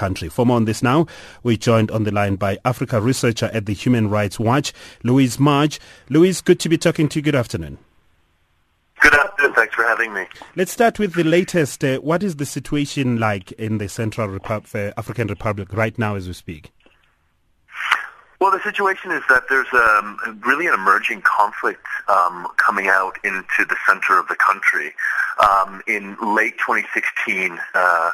country. For more on this now, we're joined on the line by Africa researcher at the Human Rights Watch, Lewis Mudge. Lewis, good to be talking to you. Good afternoon. Good afternoon. Thanks for having me. Let's start with the latest. Uh, what is the situation like in the Central Repu- uh, African Republic right now as we speak? Well, the situation is that there's um, really an emerging conflict um, coming out into the center of the country. Um, in late 2016, uh,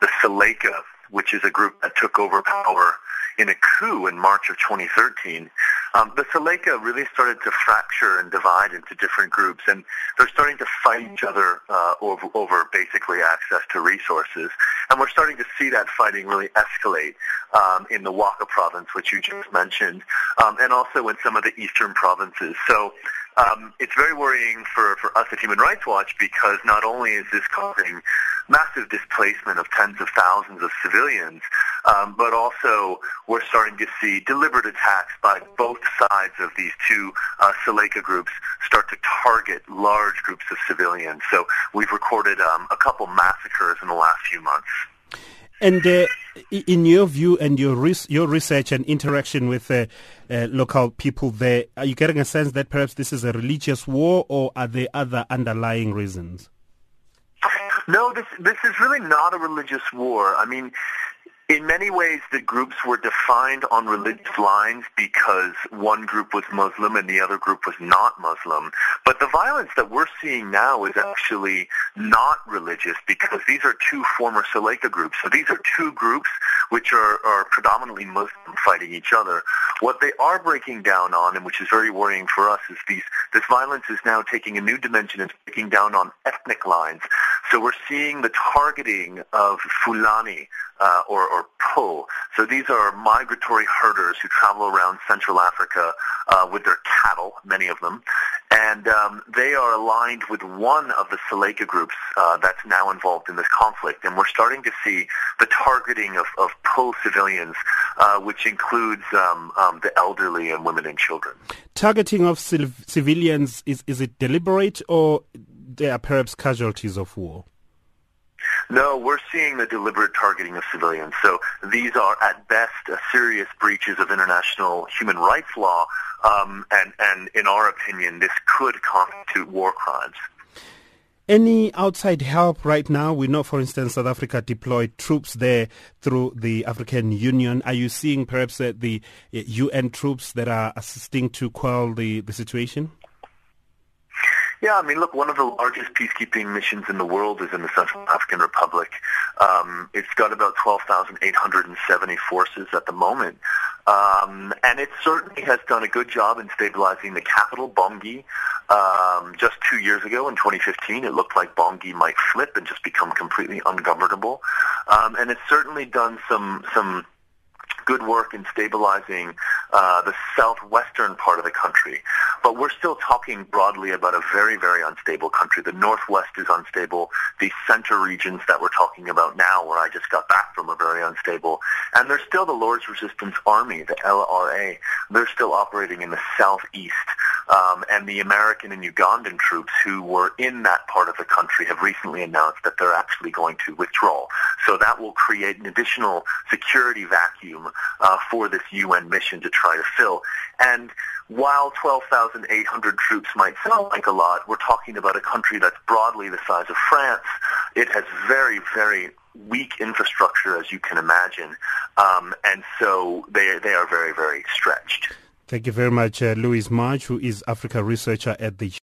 the Seleka, which is a group that took over power in a coup in March of 2013, um, the Seleka really started to fracture and divide into different groups, and they're starting to fight each other uh, over, over basically access to resources. And we're starting to see that fighting really escalate um, in the Ouaka province, which you just mentioned, um, and also in some of the eastern provinces. So um, it's very worrying for, for us at Human Rights Watch because not only is this causing massive displacement of tens of thousands of civilians, um, but also we're starting to see deliberate attacks by both sides of these two uh, Seleka groups start to target large groups of civilians. So we've recorded um, a couple massacres in the last few months. And uh, in your view and your res- your research and interaction with uh, uh, local people there, are you getting a sense that perhaps this is a religious war, or are there other underlying reasons? No, this this is really not a religious war. I mean, in many ways, the groups were defined on religious lines because one group was Muslim and the other group was not Muslim. But the violence that we're seeing now is actually not religious because these are two former Seleka groups. So these are two groups which are, are predominantly Muslim fighting each other. What they are breaking down on, and which is very worrying for us, is these this violence is now taking a new dimension and breaking down on ethnic lines. So we're seeing the targeting of Fulani uh, or, or Peuhl. So these are migratory herders who travel around Central Africa uh, with their cattle, many of them, and um, they are aligned with one of the Seleka groups uh, that's now involved in this conflict. And we're starting to see the targeting of, of Peuhl civilians, uh, which includes um, um, the elderly and women and children. Targeting of civilians, is, is it deliberate or they are perhaps casualties of war? No, we're seeing the deliberate targeting of civilians. So these are at best serious breaches of international human rights law, um, and, and in our opinion, this could constitute war crimes. Any outside help right now? We know, for instance, South Africa deployed troops there through the African Union. Are you seeing perhaps uh, the UN troops that are assisting to quell the, the situation? Yeah, I mean, look, one of the largest peacekeeping missions in the world is in the Central African Republic. Um, it's got about 12,870 forces at the moment. Um, and it certainly has done a good job in stabilizing the capital, Bangui. Um, just two years ago, in 2015, it looked like Bangui might flip and just become completely ungovernable. Um, and it's certainly done some some good work in stabilizing uh, the southwestern part of the country. But we're still talking broadly about a very, very unstable country. The northwest is unstable. The center regions that we're talking about now, where I just got back from, are very unstable. And there's still the Lord's Resistance Army, the LRA. They're still operating in the southeast. Um, and the American and Ugandan troops who were in that part of the country have recently announced that they're actually going to withdraw. So that will create an additional security vacuum uh, for this UN mission to try to fill. And while 12,800 troops might sound like a lot, we're talking about a country that's broadly the size of France. It has very, very weak infrastructure, as you can imagine, um, and so they they are very, very stretched. Thank you very much, uh, Lewis Mudge, who is Africa researcher at the